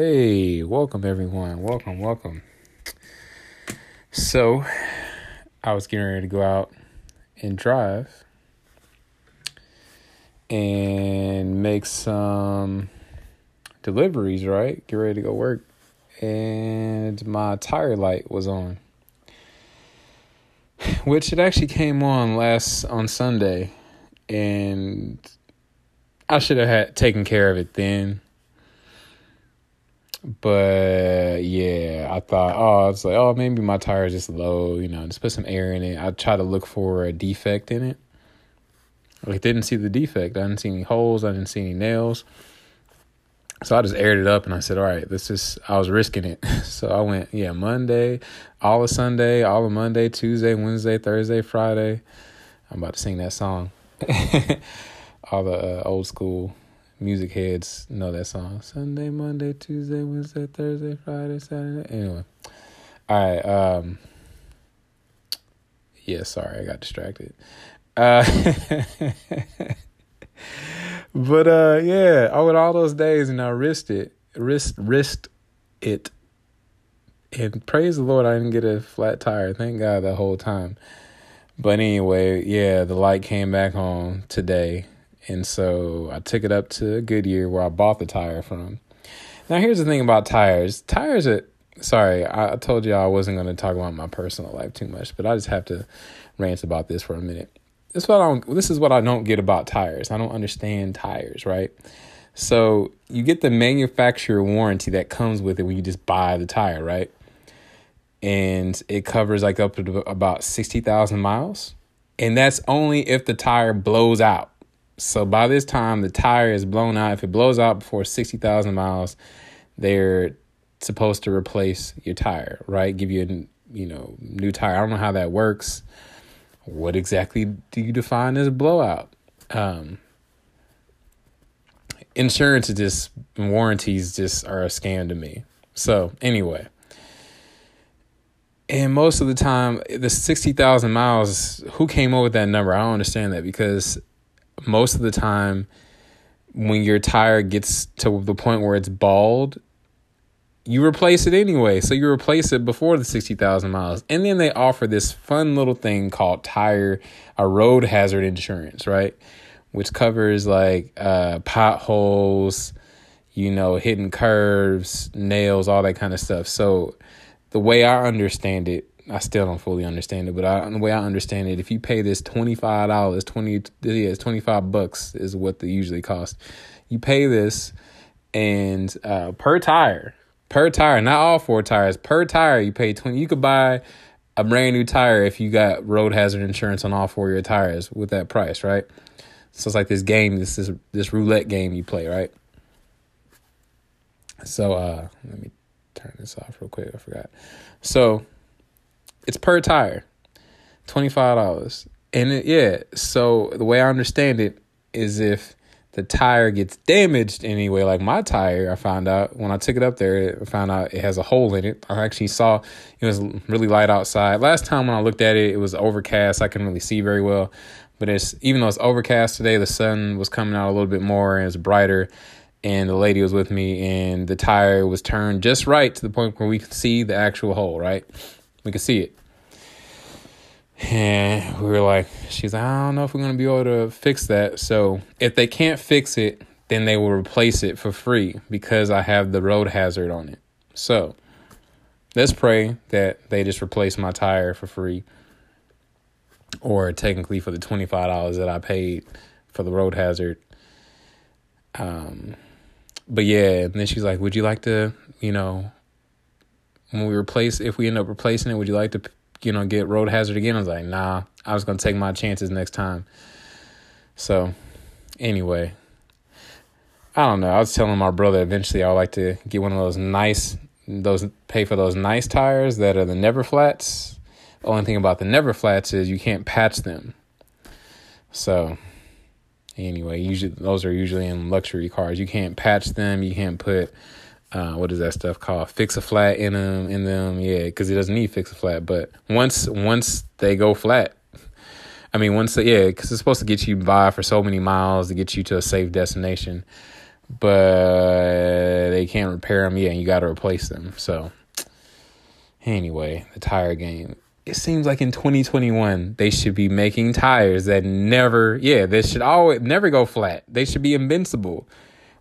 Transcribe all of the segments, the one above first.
Hey, welcome everyone. Welcome, welcome. So, I was getting ready to go out and drive and make some deliveries, right? Get ready to go work. And my tire light was on. Which it actually came on last on Sunday and I should have had taken care of it then but yeah, I thought, oh, I was like, oh, maybe my tire is just low, you know, just put some air in it. I try to look for a defect in it. I didn't see the defect. I didn't see any holes. I didn't see any nails. So I just aired it up and I said, all right, this is, I was risking it. So I went, yeah, Monday, all of Sunday, all of Monday, Tuesday, Wednesday, Thursday, Friday. I'm about to sing that song. all the uh, old school music heads know that song. Sunday, Monday, Tuesday, Wednesday, Thursday, Friday, Saturday. Anyway. All right. Um Yeah, sorry, I got distracted. Uh But uh yeah, over all those days and I risked it. Risked risked it. And praise the Lord I didn't get a flat tire. Thank God the whole time. But anyway, yeah, the light came back on today and so I took it up to Goodyear where I bought the tire from. Now, here's the thing about tires tires are, sorry, I told you I wasn't going to talk about my personal life too much, but I just have to rant about this for a minute. This is what I don't, this is what I don't get about tires. I don't understand tires, right? So you get the manufacturer warranty that comes with it when you just buy the tire, right? And it covers like up to about 60,000 miles. And that's only if the tire blows out. So by this time, the tire is blown out. If it blows out before 60,000 miles, they're supposed to replace your tire, right? Give you a you know new tire. I don't know how that works. What exactly do you define as a blowout? Um, insurance is just warranties just are a scam to me. So anyway, and most of the time, the sixty thousand miles. Who came up with that number? I don't understand that because most of the time when your tire gets to the point where it's bald, you replace it anyway. So you replace it before the 60,000 miles. And then they offer this fun little thing called tire, a road hazard insurance, right? Which covers like uh, potholes, you know, hidden curves, nails, all that kind of stuff. So the way I understand it, I still don't fully understand it, but I, the way I understand it, if you pay this twenty five dollars, twenty yeah, it's twenty five bucks is what they usually cost. You pay this, and uh, per tire, per tire, not all four tires, per tire, you pay twenty. You could buy a brand new tire if you got road hazard insurance on all four of your tires with that price, right? So it's like this game, this this this roulette game you play, right? So uh, let me turn this off real quick. I forgot. So it's per tire, twenty five dollars. And it, yeah, so the way I understand it is if the tire gets damaged anyway, like my tire, I found out when I took it up there, I found out it has a hole in it. I actually saw it was really light outside. Last time when I looked at it, it was overcast. I couldn't really see very well. But it's even though it's overcast today, the sun was coming out a little bit more and it's brighter. And the lady was with me, and the tire was turned just right to the point where we could see the actual hole, right? We could see it. And we were like, she's like, I don't know if we're going to be able to fix that. So if they can't fix it, then they will replace it for free because I have the road hazard on it. So let's pray that they just replace my tire for free or technically for the $25 that I paid for the road hazard. Um, but yeah, and then she's like, would you like to, you know, when we replace, if we end up replacing it, would you like to you know, get road hazard again. I was like, nah, I was gonna take my chances next time. So, anyway, I don't know. I was telling my brother eventually I would like to get one of those nice, those pay for those nice tires that are the never flats. Only thing about the never flats is you can't patch them. So, anyway, usually those are usually in luxury cars. You can't patch them. You can't put uh, what is that stuff called? Fix a flat in them, in them, yeah, because it doesn't need fix a flat. But once once they go flat, I mean, once yeah, because it's supposed to get you by for so many miles to get you to a safe destination. but they can't repair them yet, and you got to replace them. So, anyway, the tire game. It seems like in 2021 they should be making tires that never, yeah, they should always never go flat. They should be invincible.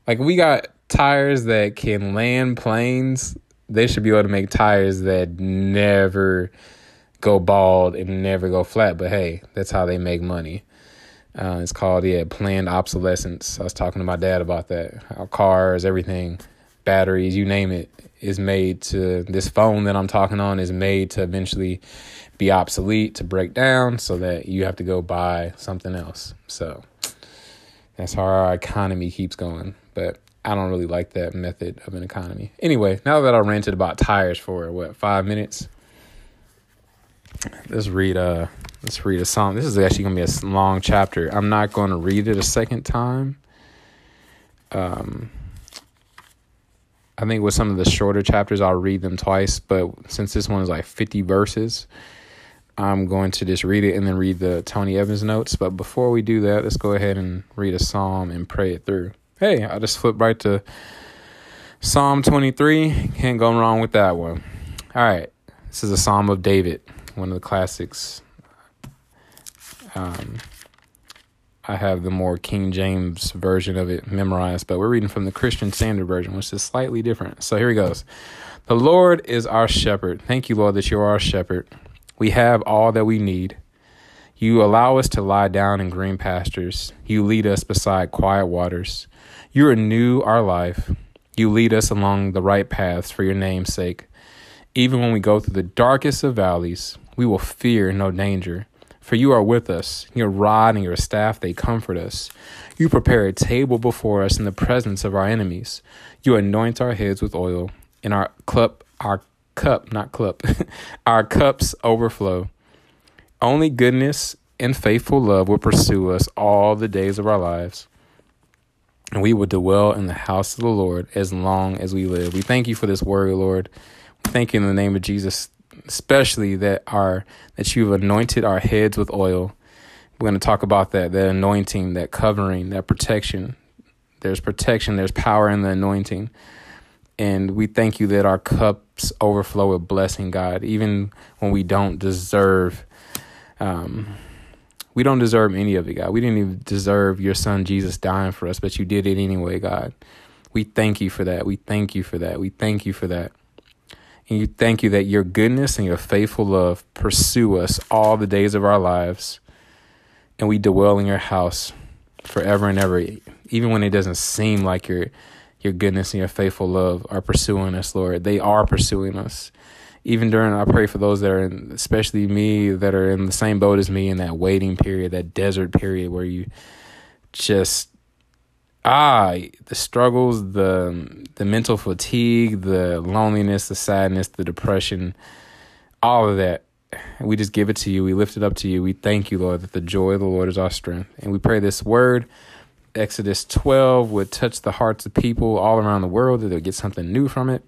Like we got tires that can land planes. They should be able to make tires that never go bald and never go flat. But hey, that's how they make money. Uh, it's called yeah planned obsolescence. I was talking to my dad about that. Our cars, everything, batteries, you name it, is made to. This phone that I'm talking on is made to eventually be obsolete, to break down, so that you have to go buy something else. So that's how our economy keeps going. But I don't really like that method of an economy. Anyway, now that I ranted about tires for what five minutes, let's read uh let's read a psalm. This is actually gonna be a long chapter. I'm not going to read it a second time. Um, I think with some of the shorter chapters, I'll read them twice. But since this one is like 50 verses, I'm going to just read it and then read the Tony Evans notes. But before we do that, let's go ahead and read a psalm and pray it through. Hey, I just flipped right to Psalm 23. Can't go wrong with that one. All right, this is a psalm of David one of the classics. Um, I have the more King James version of it memorized, but we're reading from the Christian Standard Version, which is slightly different. So here he goes. The Lord is our shepherd. Thank you, Lord, that you are our shepherd. We have all that we need. You allow us to lie down in green pastures. You lead us beside quiet waters. You renew our life. You lead us along the right paths for your name's sake. Even when we go through the darkest of valleys, we will fear no danger. For you are with us, your rod and your staff, they comfort us. You prepare a table before us in the presence of our enemies. You anoint our heads with oil, and our cup, our cup, not cup, our cups overflow. Only goodness and faithful love will pursue us all the days of our lives. And we will dwell in the house of the Lord as long as we live. We thank you for this word, Lord. Thank you in the name of Jesus especially that our that you've anointed our heads with oil. We're going to talk about that, that anointing, that covering, that protection. There's protection, there's power in the anointing. And we thank you that our cups overflow with blessing, God, even when we don't deserve um, we don't deserve any of it, God. We didn't even deserve your son Jesus dying for us, but you did it anyway, God. We thank you for that. We thank you for that. We thank you for that. And you thank you that your goodness and your faithful love pursue us all the days of our lives. And we dwell in your house forever and ever, even when it doesn't seem like your your goodness and your faithful love are pursuing us, Lord. They are pursuing us. Even during, I pray for those that are, in, especially me, that are in the same boat as me in that waiting period, that desert period where you just ah the struggles the the mental fatigue the loneliness the sadness the depression all of that. We just give it to you. We lift it up to you. We thank you lord that the joy of the lord is our strength. And we pray this word exodus 12 would touch the hearts of people all around the world that they'll get something new from it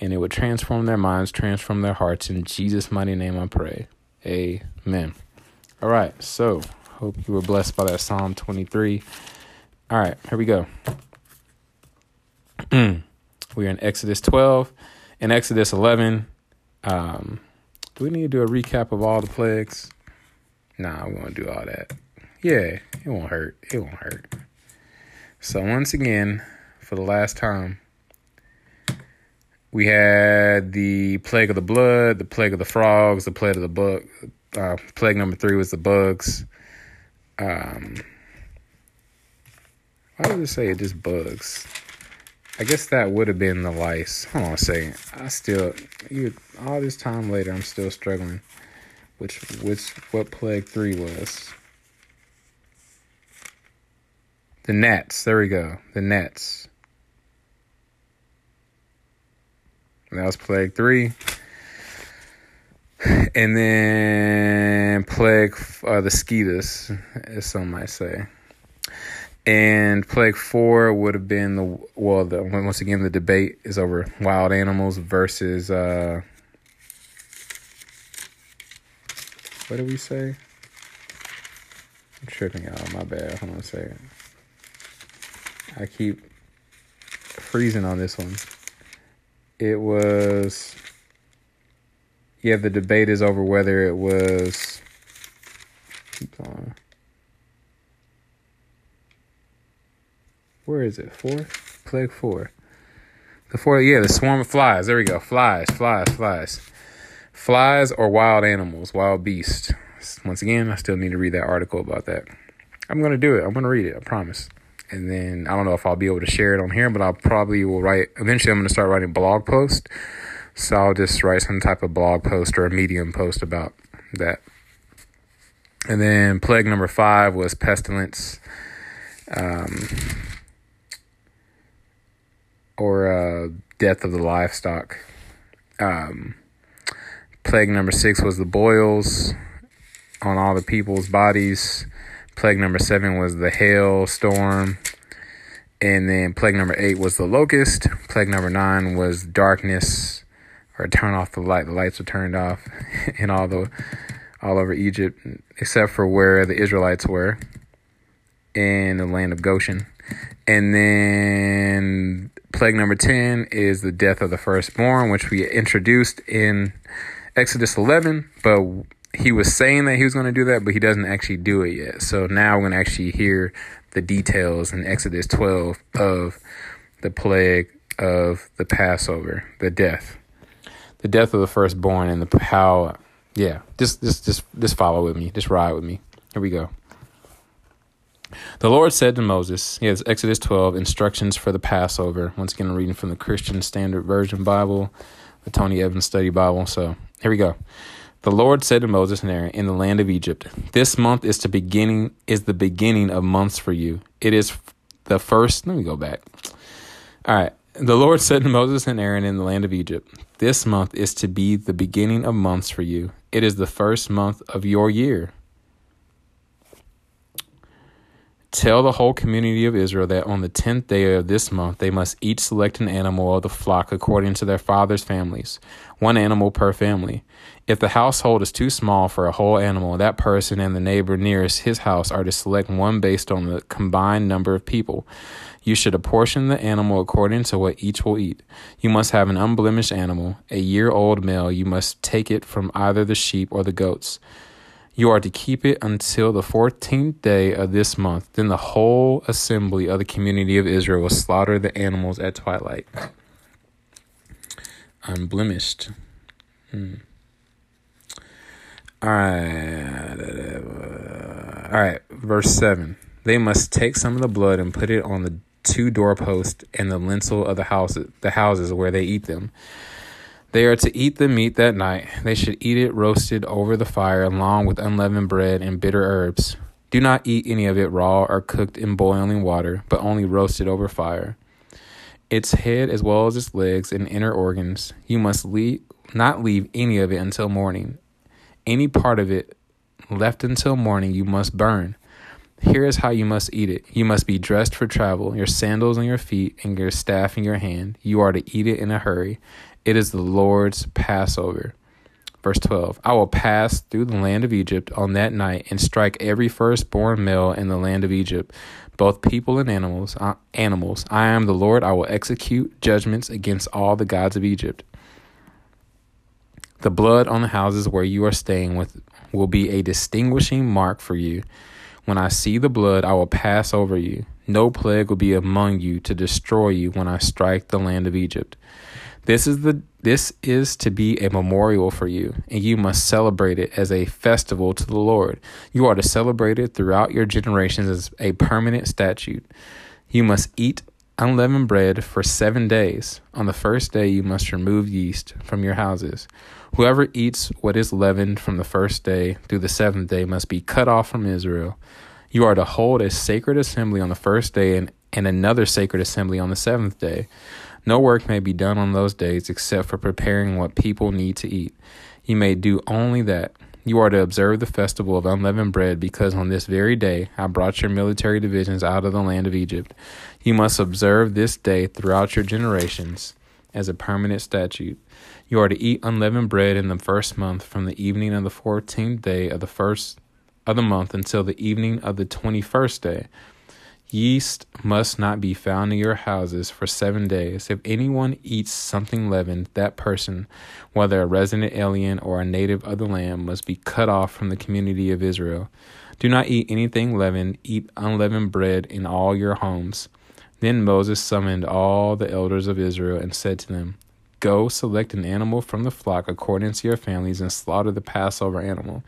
and it would transform their minds transform their hearts in jesus mighty name i pray amen all right so hope you were blessed by that psalm 23 all right, here we go. We're in Exodus 12 and Exodus 11. Um, do we need to do a recap of all the plagues? Nah, we won't do all that. Yeah, it won't hurt. It won't hurt. So, once again, for the last time, we had the plague of the blood, the plague of the frogs, the plague of the bug. Uh, plague number three was the bugs. Um, why does it say it just bugs? I guess that would have been the lice. Hold on a second. I still, you, all this time later, I'm still struggling. Which, which, what plague three was? The gnats. There we go. The gnats. That was plague three. And then plague uh, the skeeters, as some might say. And plague four would have been the well, the, once again the debate is over wild animals versus uh, what did we say? I'm tripping out. My bad. Hold on a second. I keep freezing on this one. It was. Yeah, the debate is over whether it was. Where is it? Four? Plague four. The four, yeah, the swarm of flies. There we go. Flies, flies, flies. Flies or wild animals, wild beasts. Once again, I still need to read that article about that. I'm gonna do it. I'm gonna read it. I promise. And then I don't know if I'll be able to share it on here, but I'll probably will write. Eventually, I'm gonna start writing blog posts. So I'll just write some type of blog post or a medium post about that. And then plague number five was pestilence. Um, or uh, death of the livestock. Um, plague number six was the boils on all the people's bodies. Plague number seven was the hail storm. And then plague number eight was the locust. Plague number nine was darkness or turn off the light. The lights were turned off in all the all over Egypt, except for where the Israelites were in the land of Goshen. And then plague number 10 is the death of the firstborn, which we introduced in Exodus 11. But he was saying that he was going to do that, but he doesn't actually do it yet. So now we're going to actually hear the details in Exodus 12 of the plague of the Passover, the death, the death of the firstborn, and the how. Yeah, just just just just follow with me, just ride with me. Here we go. The Lord said to Moses, He has Exodus 12, instructions for the Passover. Once again, I'm reading from the Christian Standard Version Bible, the Tony Evans Study Bible. So here we go. The Lord said to Moses and Aaron in the land of Egypt, This month is to beginning is the beginning of months for you. It is the first let me go back. All right. The Lord said to Moses and Aaron in the land of Egypt, This month is to be the beginning of months for you. It is the first month of your year. Tell the whole community of Israel that on the tenth day of this month they must each select an animal of the flock according to their father's families, one animal per family. If the household is too small for a whole animal, that person and the neighbor nearest his house are to select one based on the combined number of people. You should apportion the animal according to what each will eat. You must have an unblemished animal, a year old male. You must take it from either the sheep or the goats. You are to keep it until the fourteenth day of this month. Then the whole assembly of the community of Israel will slaughter the animals at twilight. Unblemished. Hmm. All right. All right. Verse 7. They must take some of the blood and put it on the two doorposts and the lintel of the houses, the houses where they eat them. They are to eat the meat that night. They should eat it roasted over the fire along with unleavened bread and bitter herbs. Do not eat any of it raw or cooked in boiling water, but only roasted over fire. Its head as well as its legs and inner organs, you must leave, not leave any of it until morning. Any part of it left until morning you must burn. Here is how you must eat it. You must be dressed for travel, your sandals on your feet, and your staff in your hand. You are to eat it in a hurry. It is the Lord's Passover. Verse 12 I will pass through the land of Egypt on that night and strike every firstborn male in the land of Egypt, both people and animals. Uh, animals. I am the Lord. I will execute judgments against all the gods of Egypt. The blood on the houses where you are staying with will be a distinguishing mark for you. When I see the blood, I will pass over you. No plague will be among you to destroy you when I strike the land of Egypt. This is the this is to be a memorial for you, and you must celebrate it as a festival to the Lord. You are to celebrate it throughout your generations as a permanent statute. You must eat unleavened bread for seven days. On the first day, you must remove yeast from your houses. Whoever eats what is leavened from the first day through the seventh day must be cut off from Israel. You are to hold a sacred assembly on the first day and, and another sacred assembly on the seventh day. No work may be done on those days except for preparing what people need to eat. You may do only that. You are to observe the festival of unleavened bread because on this very day I brought your military divisions out of the land of Egypt. You must observe this day throughout your generations as a permanent statute. You are to eat unleavened bread in the first month from the evening of the fourteenth day of the first of the month until the evening of the twenty first day. Yeast must not be found in your houses for seven days. If anyone eats something leavened, that person, whether a resident alien or a native of the land, must be cut off from the community of Israel. Do not eat anything leavened, eat unleavened bread in all your homes. Then Moses summoned all the elders of Israel and said to them, Go select an animal from the flock according to your families and slaughter the Passover animal.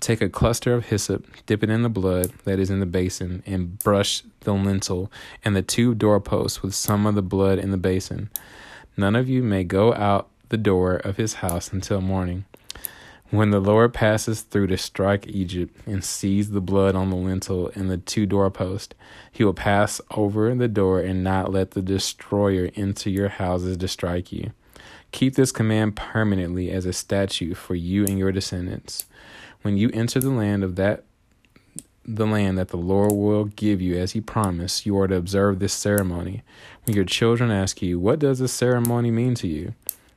Take a cluster of hyssop, dip it in the blood that is in the basin, and brush the lintel and the two doorposts with some of the blood in the basin. None of you may go out the door of his house until morning. When the Lord passes through to strike Egypt and sees the blood on the lintel and the two doorposts, he will pass over the door and not let the destroyer into your houses to strike you. Keep this command permanently as a statute for you and your descendants. When you enter the land of that the land that the Lord will give you as he promised, you are to observe this ceremony. When your children ask you, "What does this ceremony mean to you?"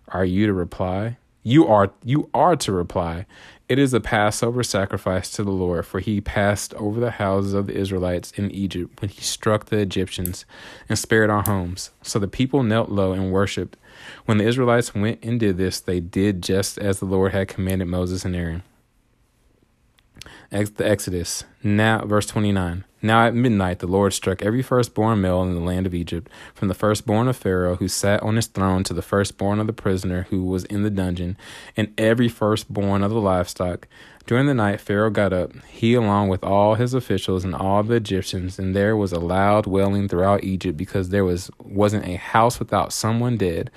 are you to reply, "You are you are to reply, it is a Passover sacrifice to the Lord, for he passed over the houses of the Israelites in Egypt when he struck the Egyptians and spared our homes." So the people knelt low and worshipped. When the Israelites went and did this, they did just as the Lord had commanded Moses and Aaron the Exodus. Now, verse 29. Now at midnight the Lord struck every firstborn male in the land of Egypt, from the firstborn of Pharaoh who sat on his throne to the firstborn of the prisoner who was in the dungeon, and every firstborn of the livestock. During the night Pharaoh got up, he along with all his officials and all the Egyptians, and there was a loud wailing throughout Egypt because there was wasn't a house without someone dead.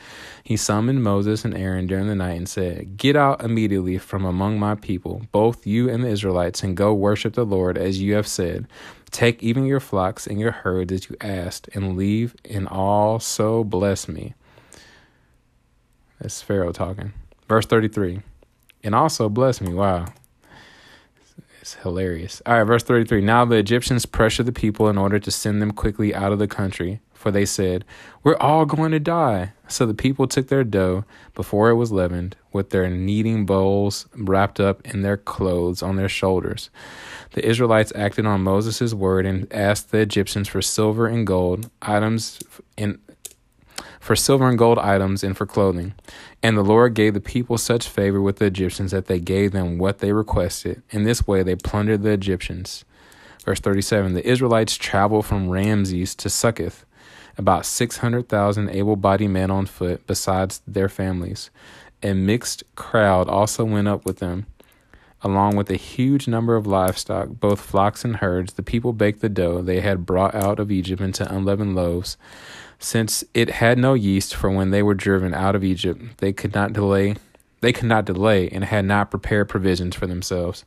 He summoned Moses and Aaron during the night and said, Get out immediately from among my people, both you and the Israelites, and go worship the Lord as you have said. Take even your flocks and your herds as you asked, and leave and also bless me. That's Pharaoh talking. Verse 33. And also bless me. Wow. It's hilarious. All right, verse 33. Now the Egyptians pressured the people in order to send them quickly out of the country, for they said, We're all going to die. So the people took their dough before it was leavened, with their kneading bowls wrapped up in their clothes on their shoulders. The Israelites acted on Moses' word and asked the Egyptians for silver and gold items in for silver and gold items and for clothing. And the Lord gave the people such favor with the Egyptians that they gave them what they requested. In this way they plundered the Egyptians. Verse 37 The Israelites traveled from Ramses to Succoth, about 600,000 able bodied men on foot, besides their families. A mixed crowd also went up with them along with a huge number of livestock, both flocks and herds, the people baked the dough they had brought out of Egypt into unleavened loaves. Since it had no yeast for when they were driven out of Egypt, they could not delay they could not delay and had not prepared provisions for themselves.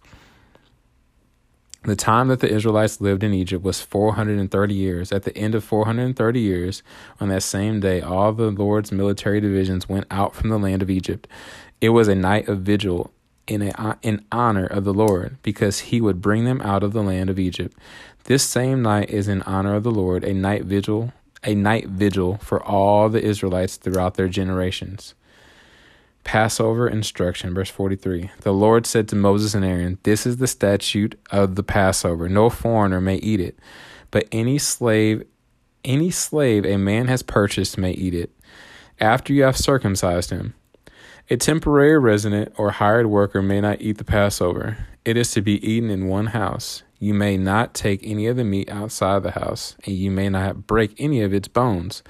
The time that the Israelites lived in Egypt was 430 years. At the end of 430 years, on that same day, all the Lord's military divisions went out from the land of Egypt. It was a night of vigil in, a, in honor of the Lord, because he would bring them out of the land of Egypt. This same night is in honor of the Lord, a night vigil, a night vigil for all the Israelites throughout their generations. Passover instruction, verse 43. The Lord said to Moses and Aaron, This is the statute of the Passover. No foreigner may eat it, but any slave, any slave a man has purchased may eat it, after you have circumcised him. A temporary resident or hired worker may not eat the Passover. It is to be eaten in one house. You may not take any of the meat outside the house, and you may not break any of its bones.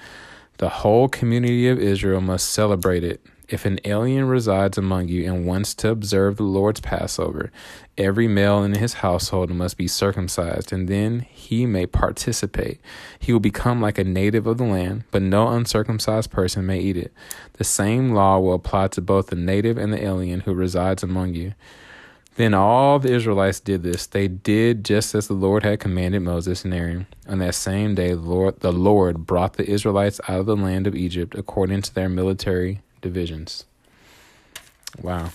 The whole community of Israel must celebrate it. If an alien resides among you and wants to observe the Lord's Passover, every male in his household must be circumcised, and then he may participate. He will become like a native of the land, but no uncircumcised person may eat it. The same law will apply to both the native and the alien who resides among you. Then all the Israelites did this. They did just as the Lord had commanded Moses and Aaron. On that same day, the Lord, the Lord brought the Israelites out of the land of Egypt according to their military divisions. Wow.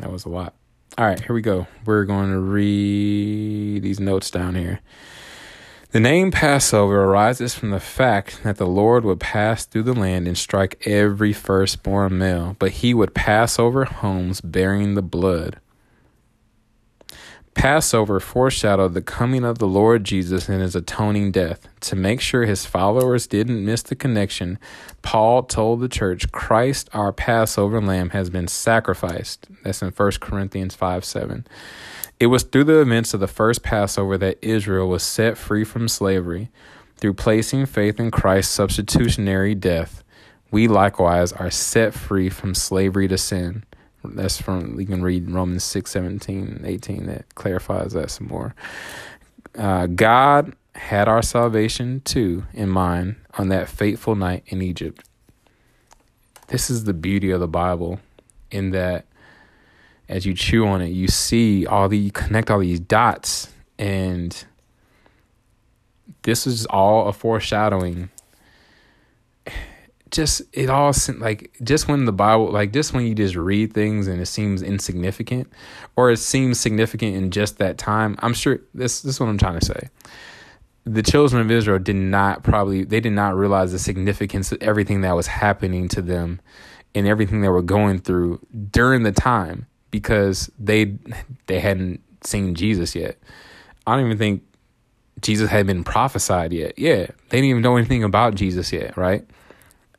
That was a lot. All right, here we go. We're going to read these notes down here. The name Passover arises from the fact that the Lord would pass through the land and strike every firstborn male, but he would pass over homes bearing the blood. Passover foreshadowed the coming of the Lord Jesus and his atoning death. To make sure his followers didn't miss the connection, Paul told the church, Christ, our Passover lamb, has been sacrificed. That's in 1 Corinthians 5 7. It was through the events of the first Passover that Israel was set free from slavery. Through placing faith in Christ's substitutionary death, we likewise are set free from slavery to sin. That's from you can read Romans 6, 17, 18 that clarifies that some more. Uh, God had our salvation too in mind on that fateful night in Egypt. This is the beauty of the Bible in that as you chew on it, you see all the connect all these dots and this is all a foreshadowing just it all like just when the bible like just when you just read things and it seems insignificant or it seems significant in just that time i'm sure this, this is what i'm trying to say. The children of israel did not probably they did not realize the significance of everything that was happening to them and everything they were going through during the time because they they hadn't seen jesus yet. I don't even think jesus had been prophesied yet. Yeah they didn't even know anything about jesus yet right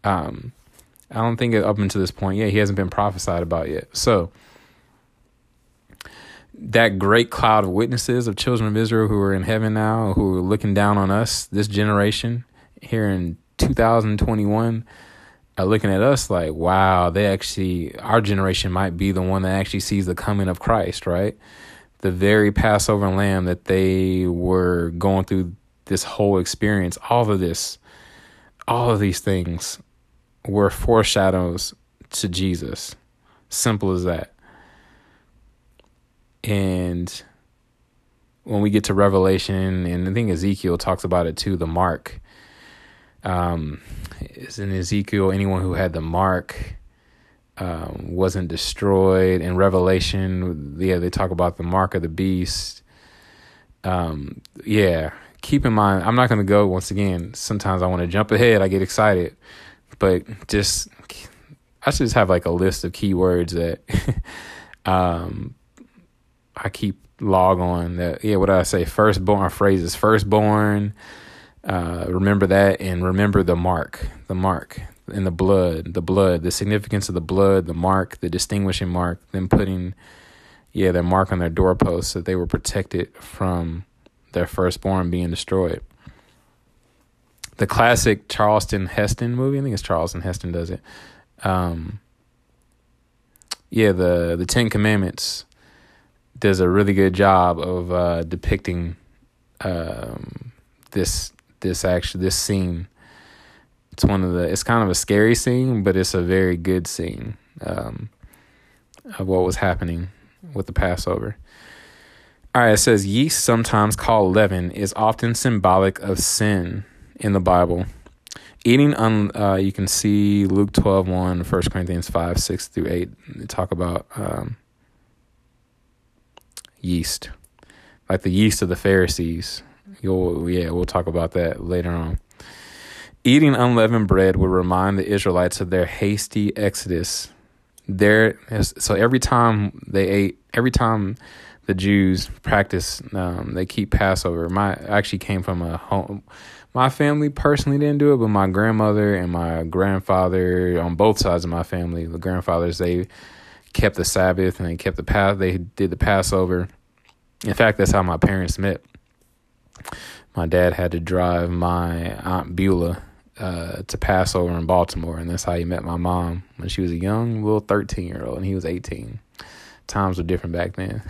um, I don't think up until this point, yeah, he hasn't been prophesied about yet. So that great cloud of witnesses of children of Israel who are in heaven now, who are looking down on us, this generation here in 2021, are looking at us like, wow, they actually, our generation might be the one that actually sees the coming of Christ, right? The very Passover lamb that they were going through this whole experience, all of this, all of these things were foreshadows to Jesus. Simple as that. And when we get to Revelation, and I think Ezekiel talks about it too, the mark. Um, is in Ezekiel, anyone who had the mark um, wasn't destroyed. In Revelation, yeah, they talk about the mark of the beast. Um, yeah, keep in mind, I'm not going to go once again. Sometimes I want to jump ahead, I get excited but just I should just have like a list of keywords that um I keep log on that yeah what did I say? Firstborn phrases firstborn. Uh remember that and remember the mark the mark and the blood the blood the significance of the blood the mark the distinguishing mark them putting yeah their mark on their doorposts that they were protected from their firstborn being destroyed the classic Charleston Heston movie. I think it's Charleston Heston does it. Um, yeah, the the Ten Commandments does a really good job of uh, depicting um, this this actually this scene. It's one of the. It's kind of a scary scene, but it's a very good scene um, of what was happening with the Passover. All right, it says yeast, sometimes called leaven, is often symbolic of sin in the Bible. Eating, un, uh, you can see Luke 12, 1, 1 Corinthians 5, 6 through 8. They talk about um, yeast, like the yeast of the Pharisees. You'll, yeah, we'll talk about that later on. Eating unleavened bread would remind the Israelites of their hasty exodus. There, so every time they ate, every time the Jews practice, um, they keep Passover. My actually came from a home my family personally didn't do it, but my grandmother and my grandfather on both sides of my family, the grandfathers, they kept the Sabbath and they kept the path. They did the Passover. In fact, that's how my parents met. My dad had to drive my aunt Beulah uh, to Passover in Baltimore, and that's how he met my mom when she was a young little thirteen year old, and he was eighteen. Times were different back then.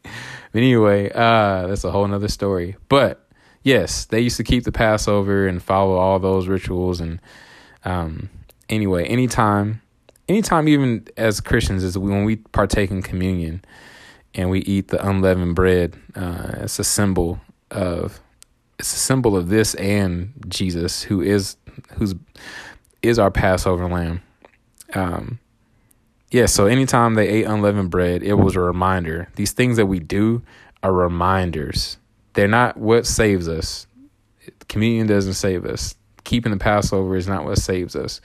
anyway, uh, that's a whole nother story. But yes, they used to keep the Passover and follow all those rituals. And um, anyway, anytime, anytime, even as Christians, is when we partake in communion and we eat the unleavened bread, uh, it's a symbol of it's a symbol of this and Jesus, who is who's is our Passover lamb. Um, yeah, so anytime they ate unleavened bread, it was a reminder. These things that we do are reminders they're not what saves us. Communion doesn't save us. Keeping the Passover is not what saves us.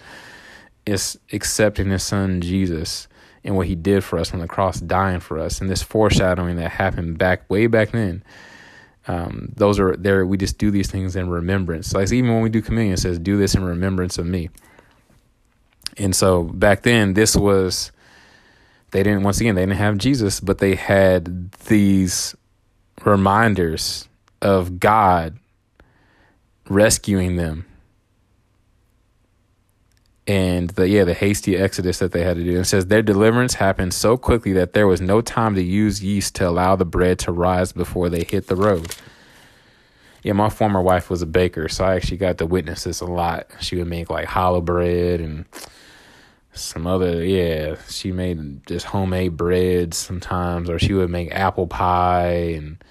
It's accepting His Son Jesus and what he did for us on the cross, dying for us, and this foreshadowing that happened back way back then. Um, those are there. We just do these things in remembrance. Like even when we do communion, it says, "Do this in remembrance of me." And so back then, this was they didn't. Once again, they didn't have Jesus, but they had these reminders of God rescuing them and the yeah the hasty exodus that they had to do. It says their deliverance happened so quickly that there was no time to use yeast to allow the bread to rise before they hit the road. Yeah, my former wife was a baker, so I actually got to witness this a lot. She would make like challah bread and some other yeah. She made just homemade breads sometimes, or she would make apple pie and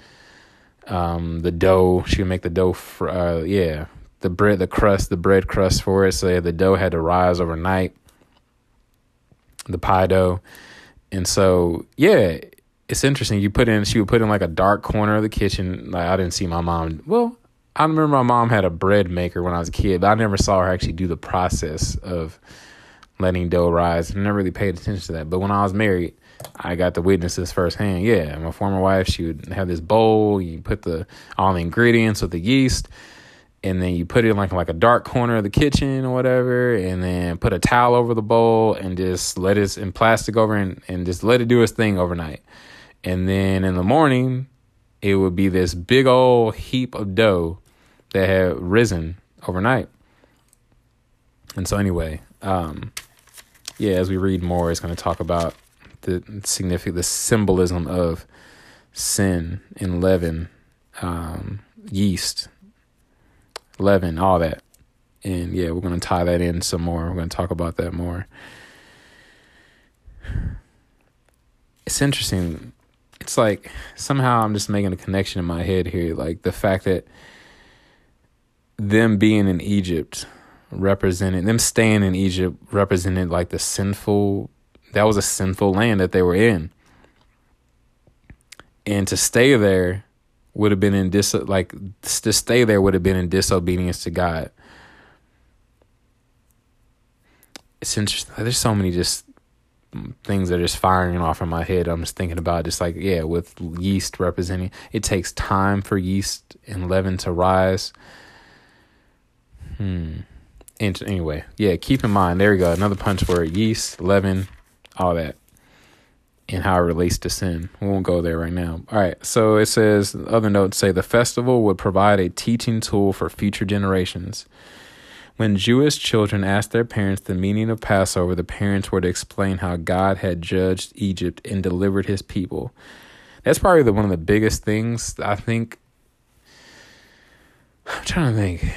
um the dough. She would make the dough. For, uh, yeah, the bread, the crust, the bread crust for it. So the dough had to rise overnight, the pie dough. And so, yeah, it's interesting. You put in, she would put in like a dark corner of the kitchen. Like I didn't see my mom. Well, I remember my mom had a bread maker when I was a kid, but I never saw her actually do the process of letting dough rise. I never really paid attention to that. But when I was married, I got to witness this firsthand. Yeah, my former wife, she would have this bowl. You put the all the ingredients with the yeast and then you put it in like like a dark corner of the kitchen or whatever, and then put a towel over the bowl and just let it in plastic over and, and just let it do its thing overnight. And then in the morning, it would be this big old heap of dough that had risen overnight. And so anyway, um, yeah, as we read more, it's going to talk about the significant, the symbolism of sin and leaven, um, yeast, leaven, all that. And yeah, we're going to tie that in some more. We're going to talk about that more. It's interesting. It's like somehow I'm just making a connection in my head here. Like the fact that them being in Egypt represented, them staying in Egypt represented like the sinful, that was a sinful land that they were in. And to stay there would have been in dis like to stay there would have been in disobedience to God. It's interesting. There's so many just things that are just firing off in my head. I'm just thinking about just like yeah, with yeast representing, it takes time for yeast and leaven to rise. Hmm. And anyway, yeah, keep in mind. There we go. Another punch word: yeast, leaven, all that and how it relates to sin. We won't go there right now. All right. So it says, other notes say the festival would provide a teaching tool for future generations. When Jewish children asked their parents the meaning of Passover, the parents were to explain how God had judged Egypt and delivered his people. That's probably the, one of the biggest things I think. I'm trying to think.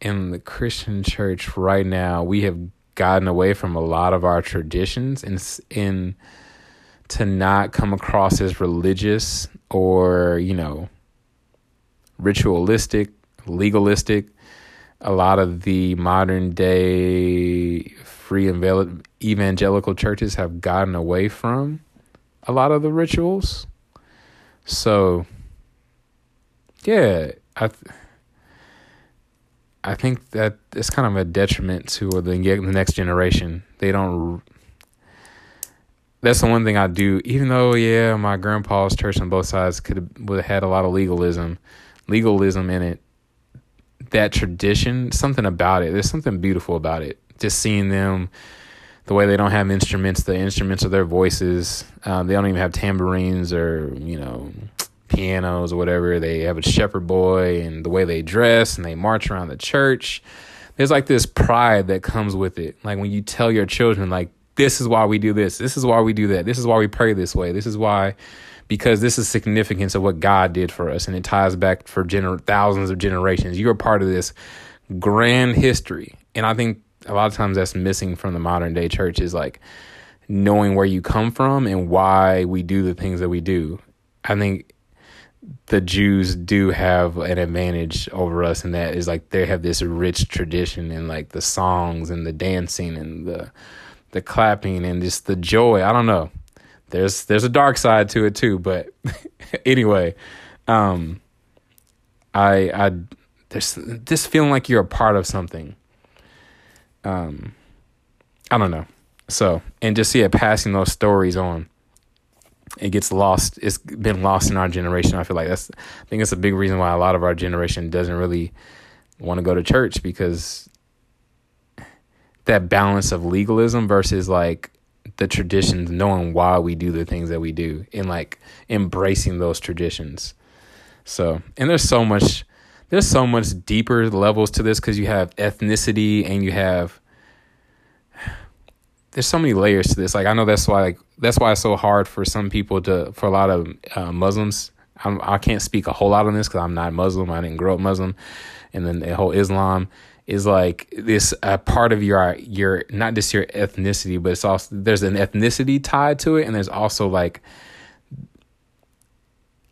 In the Christian church right now, we have gotten away from a lot of our traditions and in to not come across as religious or you know ritualistic legalistic. A lot of the modern day free evangelical churches have gotten away from a lot of the rituals. So yeah i th- I think that it's kind of a detriment to the the next generation. They don't. That's the one thing I do. Even though, yeah, my grandpa's church on both sides could would have had a lot of legalism, legalism in it. That tradition, something about it. There's something beautiful about it. Just seeing them, the way they don't have instruments, the instruments of their voices. Um, they don't even have tambourines or you know pianos or whatever. They have a shepherd boy and the way they dress and they march around the church. There's like this pride that comes with it. Like when you tell your children, like, this is why we do this. This is why we do that. This is why we pray this way. This is why, because this is significance of what God did for us. And it ties back for gener- thousands of generations. You're part of this grand history. And I think a lot of times that's missing from the modern day church is like knowing where you come from and why we do the things that we do. I think the Jews do have an advantage over us, and that is like they have this rich tradition and like the songs and the dancing and the the clapping and just the joy. I don't know. There's there's a dark side to it too, but anyway, um, I I there's this feeling like you're a part of something. Um, I don't know. So, and just yeah, passing those stories on. It gets lost. It's been lost in our generation. I feel like that's. I think it's a big reason why a lot of our generation doesn't really want to go to church because that balance of legalism versus like the traditions, knowing why we do the things that we do, and like embracing those traditions. So, and there's so much, there's so much deeper levels to this because you have ethnicity and you have there's so many layers to this. Like I know that's why like that's why it's so hard for some people to for a lot of uh, Muslims. I'm, I can not speak a whole lot on this because I'm not Muslim. I didn't grow up Muslim, and then the whole Islam is like this a part of your your not just your ethnicity, but it's also there's an ethnicity tied to it, and there's also like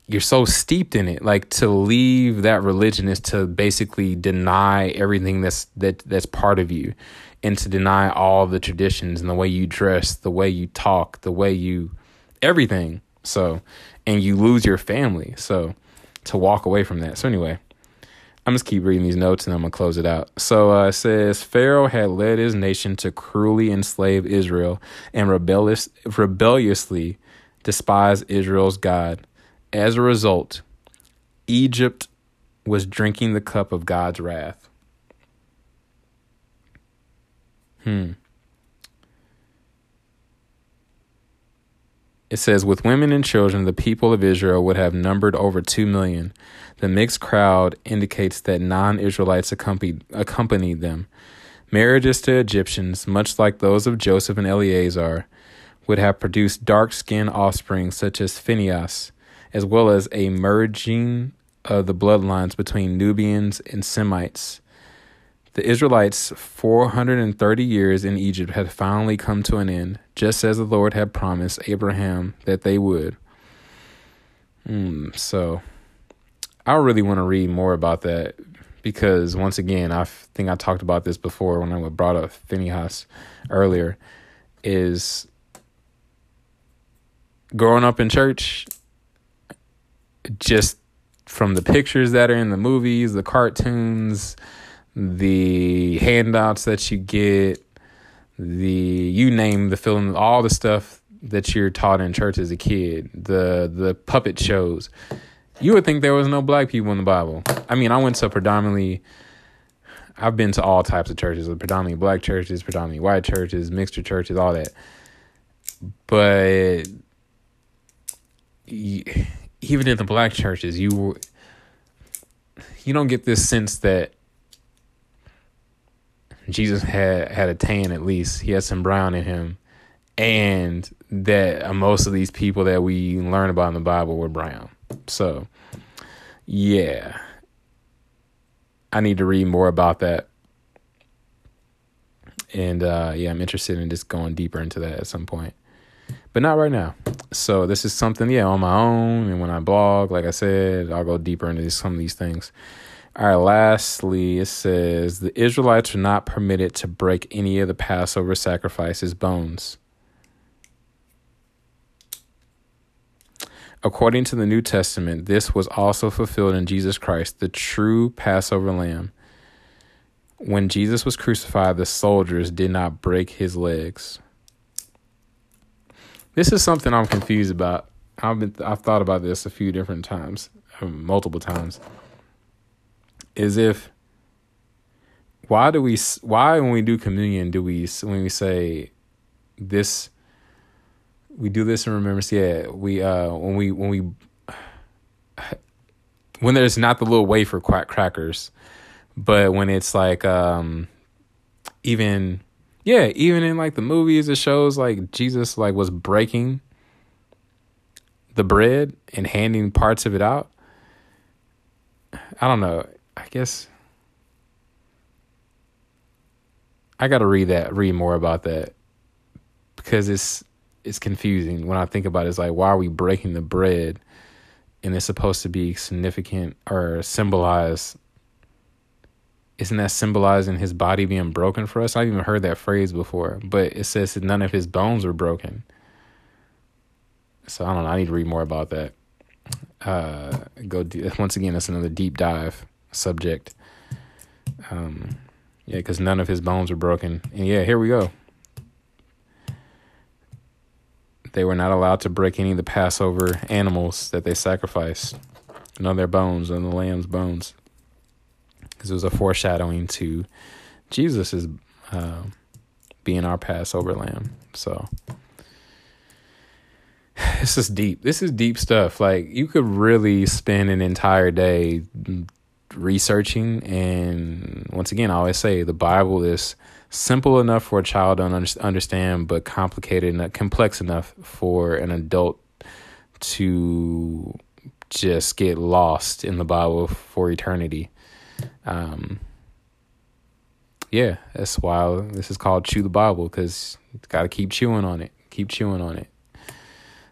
you're so steeped in it like to leave that religion is to basically deny everything that's that that's part of you and to deny all the traditions and the way you dress, the way you talk, the way you everything. So, and you lose your family. So, to walk away from that. So, anyway, I'm just keep reading these notes and I'm gonna close it out. So uh, it says Pharaoh had led his nation to cruelly enslave Israel and rebellious, rebelliously despise Israel's God. As a result, Egypt was drinking the cup of God's wrath. Hmm. It says, with women and children, the people of Israel would have numbered over 2 million. The mixed crowd indicates that non Israelites accompanied, accompanied them. Marriages to Egyptians, much like those of Joseph and Eleazar, would have produced dark skinned offspring such as Phinehas, as well as a merging of the bloodlines between Nubians and Semites. The Israelites' 430 years in Egypt had finally come to an end, just as the Lord had promised Abraham that they would. Mm, so, I really want to read more about that because, once again, I think I talked about this before when I brought up Phinehas earlier. Is growing up in church, just from the pictures that are in the movies, the cartoons, the handouts that you get, the you name the film, all the stuff that you're taught in church as a kid, the the puppet shows. You would think there was no black people in the Bible. I mean, I went to predominantly I've been to all types of churches, predominantly black churches, predominantly white churches, mixture churches, all that. But even in the black churches, you you don't get this sense that Jesus had had a tan at least. He had some brown in him, and that most of these people that we learn about in the Bible were brown. So, yeah, I need to read more about that, and uh, yeah, I'm interested in just going deeper into that at some point, but not right now. So this is something, yeah, on my own, and when I blog, like I said, I'll go deeper into some of these things. All right, lastly, it says the Israelites are not permitted to break any of the Passover sacrifices' bones. According to the New Testament, this was also fulfilled in Jesus Christ, the true Passover lamb. When Jesus was crucified, the soldiers did not break his legs. This is something I'm confused about. I've been I've thought about this a few different times, um, multiple times is if why do we why when we do communion do we when we say this we do this in remembrance yeah we uh when we when we when there's not the little wafer crackers but when it's like um even yeah even in like the movies it shows like jesus like was breaking the bread and handing parts of it out i don't know I guess I got to read that, read more about that because it's it's confusing when I think about it. It's like why are we breaking the bread, and it's supposed to be significant or symbolize. Isn't that symbolizing his body being broken for us? I've even heard that phrase before, but it says that none of his bones were broken. So I don't know. I need to read more about that. Uh, go once again. That's another deep dive subject. Um, yeah, because none of his bones were broken. And yeah, here we go. they were not allowed to break any of the Passover animals that they sacrificed, none of their bones, none of the lamb's bones, because it was a foreshadowing to Jesus' uh, being our Passover lamb. So this is deep. This is deep stuff. Like you could really spend an entire day researching and once again, I always say the Bible is simple enough for a child to understand, but complicated and complex enough for an adult to just get lost in the Bible for eternity. Um, yeah, that's why this is called Chew the Bible because you got to keep chewing on it, keep chewing on it.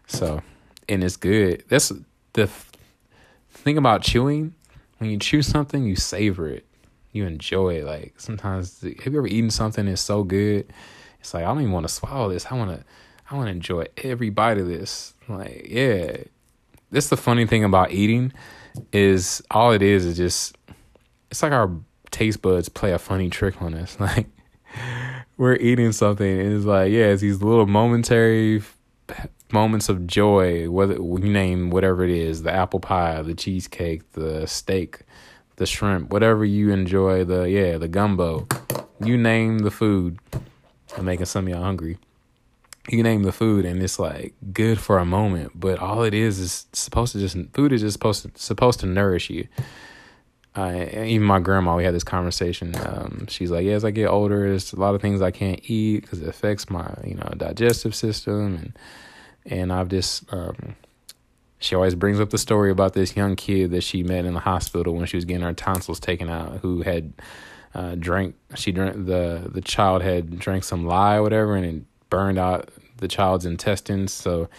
So, and it's good. That's the thing about chewing. When you chew something, you savor it you enjoy it. Like sometimes, have you ever eaten something that's so good? It's like I don't even want to swallow this. I want to, I want to enjoy every bite of this. Like yeah, that's the funny thing about eating is all it is is just it's like our taste buds play a funny trick on us. Like we're eating something and it's like yeah, it's these little momentary moments of joy. Whether you name whatever it is, the apple pie, the cheesecake, the steak the shrimp, whatever you enjoy, the yeah, the gumbo. You name the food. I'm making some of y'all hungry. You name the food and it's like good for a moment, but all it is is supposed to just food is just supposed to supposed to nourish you. Uh, even my grandma, we had this conversation. Um, she's like, "Yeah, as I get older, there's a lot of things I can't eat because it affects my, you know, digestive system, and and I've just um, she always brings up the story about this young kid that she met in the hospital when she was getting her tonsils taken out, who had uh, drank. She drank the the child had drank some lye or whatever, and it burned out the child's intestines. So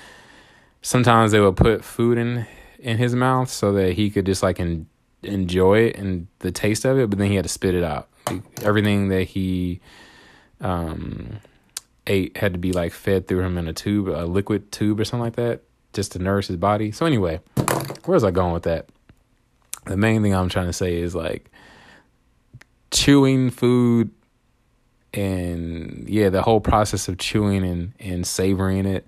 sometimes they would put food in in his mouth so that he could just like en- enjoy it and the taste of it, but then he had to spit it out. Everything that he um, ate had to be like fed through him in a tube, a liquid tube or something like that just to nourish his body. So anyway, where's I going with that? The main thing I'm trying to say is like chewing food and yeah, the whole process of chewing and, and savoring it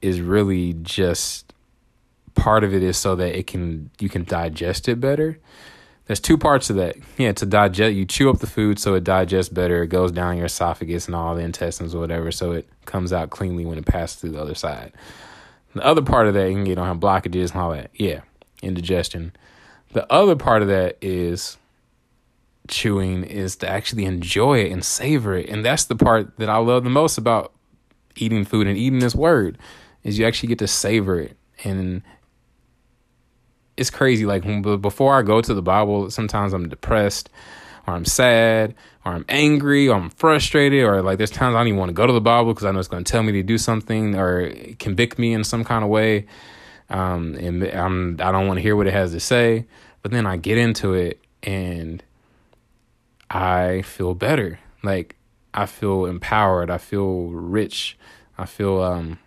is really just part of it is so that it can you can digest it better. There's two parts of that. Yeah, to digest you chew up the food so it digests better, it goes down your esophagus and all the intestines or whatever, so it comes out cleanly when it passes through the other side. The other part of that, you don't have blockages and all that. Yeah, indigestion. The other part of that is chewing is to actually enjoy it and savor it. And that's the part that I love the most about eating food and eating this word is you actually get to savor it. And it's crazy. Like before I go to the Bible, sometimes I'm depressed or I'm sad or I'm angry or I'm frustrated or like there's times I don't even want to go to the Bible because I know it's going to tell me to do something or convict me in some kind of way. Um, and I'm I don't want to hear what it has to say. But then I get into it and I feel better. Like I feel empowered. I feel rich. I feel um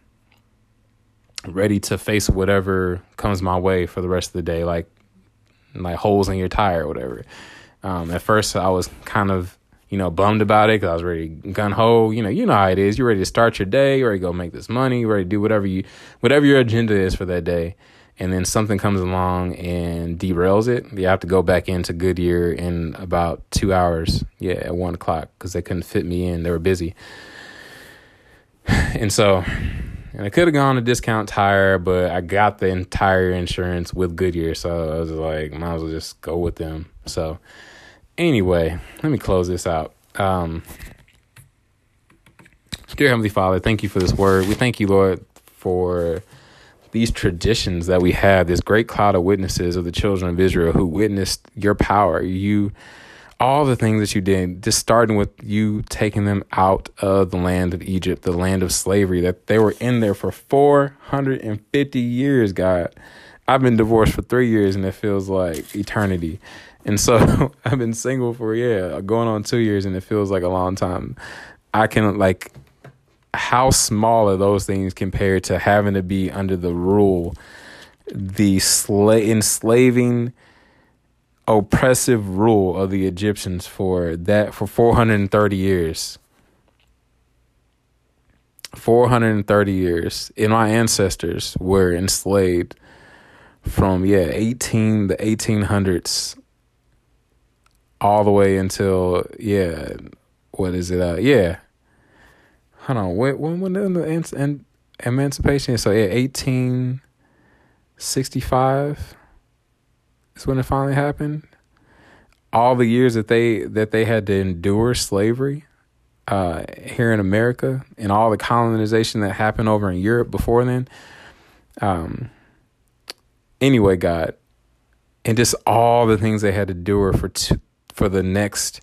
ready to face whatever comes my way for the rest of the day. Like like holes in your tire or whatever. Um, at first, I was kind of you know bummed about it because I was ready gun ho. You know, you know how it is. You're ready to start your day. You're ready to go make this money. You're ready to do whatever you whatever your agenda is for that day. And then something comes along and derails it. You have to go back into Goodyear in about two hours. Yeah, at one o'clock because they couldn't fit me in. They were busy. And so and I could have gone to discount tire, but I got the entire insurance with Goodyear, so I was like, might as well just go with them. So Anyway, let me close this out. Um, dear Heavenly Father, thank you for this word. We thank you, Lord, for these traditions that we have, this great cloud of witnesses of the children of Israel who witnessed your power, you, all the things that you did, just starting with you taking them out of the land of Egypt, the land of slavery, that they were in there for 450 years, God. I've been divorced for three years and it feels like eternity. And so I've been single for yeah, going on 2 years and it feels like a long time. I can like how small are those things compared to having to be under the rule the sla- enslaving oppressive rule of the Egyptians for that for 430 years. 430 years. And my ancestors were enslaved from, yeah, 18, the 1800s all the way until, yeah, what is it? Uh, yeah. Hold on. When, when, when the and emancipation? So, yeah, 1865 is when it finally happened. All the years that they that they had to endure slavery uh, here in America and all the colonization that happened over in Europe before then. Um, anyway, God, and just all the things they had to do for two, for the next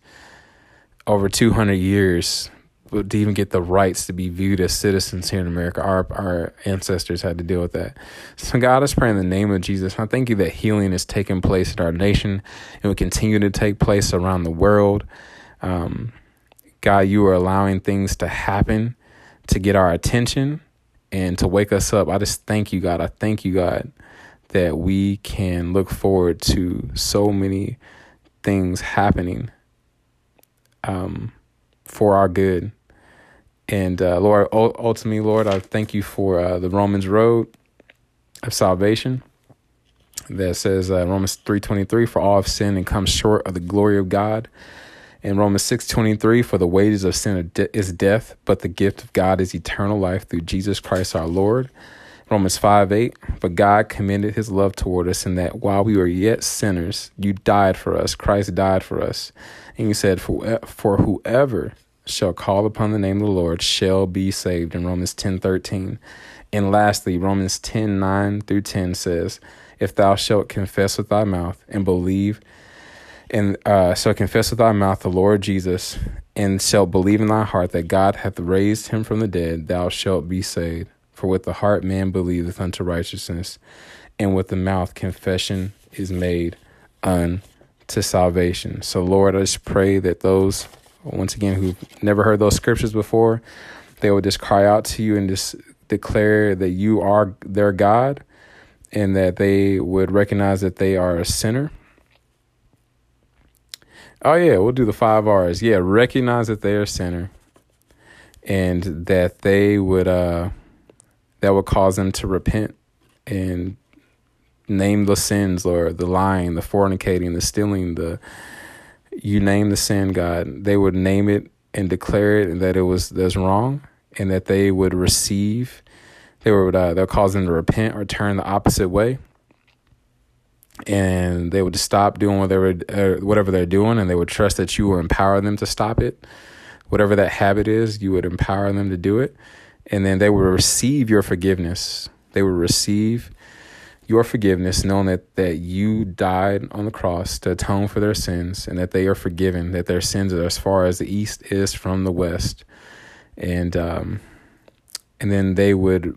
over 200 years to even get the rights to be viewed as citizens here in America. Our our ancestors had to deal with that. So God, I pray in the name of Jesus. I thank you that healing is taking place in our nation and will continue to take place around the world. Um, God, you are allowing things to happen to get our attention and to wake us up. I just thank you, God. I thank you, God, that we can look forward to so many things happening um, for our good. And uh, Lord, ultimately, Lord, I thank you for uh, the Romans road of salvation that says uh, Romans 3:23 for all have sinned and come short of the glory of God And Romans 6:23, for the wages of sin is death, but the gift of God is eternal life through Jesus Christ our Lord. Romans 5 8, but God commended his love toward us in that while we were yet sinners, you died for us. Christ died for us. And you said, for, for whoever shall call upon the name of the Lord shall be saved in Romans 10:13. And lastly, Romans 10:9 through 10 says, If thou shalt confess with thy mouth and believe and uh, confess with thy mouth the Lord Jesus, and shalt believe in thy heart that God hath raised him from the dead, thou shalt be saved. For with the heart man believeth unto righteousness, and with the mouth confession is made unto salvation. So, Lord, I just pray that those, once again, who've never heard those scriptures before, they will just cry out to you and just declare that you are their God, and that they would recognize that they are a sinner Oh yeah, we'll do the five R's. Yeah, recognize that they are a sinner, and that they would uh, that would cause them to repent and name the sins, Lord, the lying, the fornicating, the stealing, the you name the sin, God. They would name it and declare it, and that it was that's wrong, and that they would receive. They would uh, they'll cause them to repent or turn the opposite way and they would stop doing whatever uh, whatever they're doing, and they would trust that you will empower them to stop it. Whatever that habit is, you would empower them to do it, and then they will receive your forgiveness. They will receive your forgiveness, knowing that that you died on the cross to atone for their sins, and that they are forgiven. That their sins are as far as the east is from the west, and um, and then they would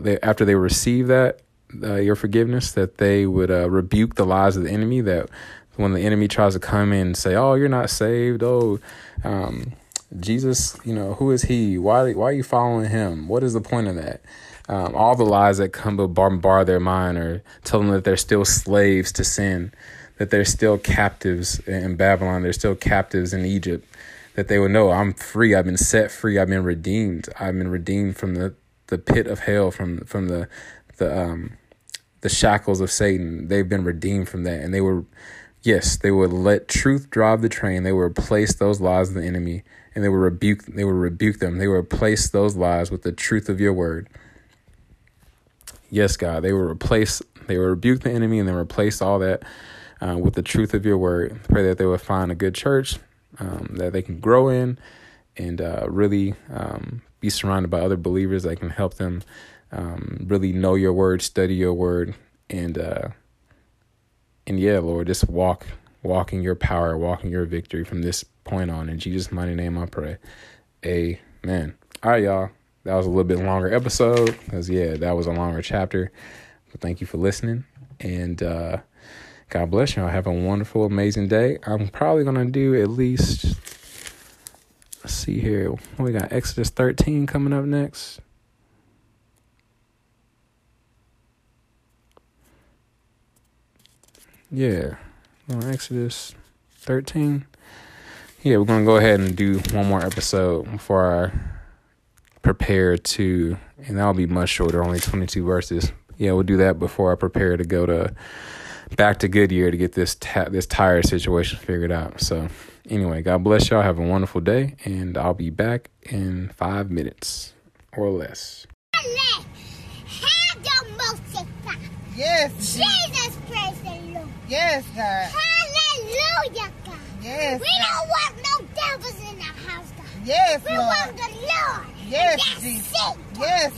they, after they receive that uh, your forgiveness, that they would uh, rebuke the lies of the enemy. That when the enemy tries to come in and say, "Oh, you're not saved," oh, um, Jesus, you know, who is he? Why why are you following him? What is the point of that? Um, all the lies that come to bombard their mind or tell them that they're still slaves to sin, that they're still captives in Babylon, they're still captives in Egypt. That they would know, I'm free. I've been set free. I've been redeemed. I've been redeemed from the, the pit of hell, from from the the um the shackles of Satan. They've been redeemed from that. And they were, yes, they would let truth drive the train. They would replace those lies of the enemy and they would rebuke, they would rebuke them. They would replace those lies with the truth of your word. Yes, God, they would replace, they would rebuke the enemy and then replace all that uh, with the truth of your word. Pray that they would find a good church um, that they can grow in and uh, really um, be surrounded by other believers that can help them um, really know your word, study your word, and uh, and yeah, Lord, just walk, walk in your power, walk in your victory from this point on. In Jesus' mighty name, I pray. Amen. All right, y'all. That was a little bit longer episode because yeah, that was a longer chapter. But thank you for listening, and uh, God bless you. all Have a wonderful, amazing day. I'm probably gonna do at least. Let's see here. We got Exodus 13 coming up next. yeah, On Exodus 13. Yeah, we're gonna go ahead and do one more episode before I prepare to, and that'll be much shorter, only 22 verses. Yeah, we'll do that before I prepare to go to back to Goodyear to get this ta- this tire situation figured out. So, anyway, God bless y'all. Have a wonderful day, and I'll be back in five minutes or less. Yes. Jesus, praise the Lord. Yes, God. Hallelujah, God. Yes. We don't want no devils in the house, God. Yes, We Lord. want the Lord. Yes, and that's Jesus. it, Yes,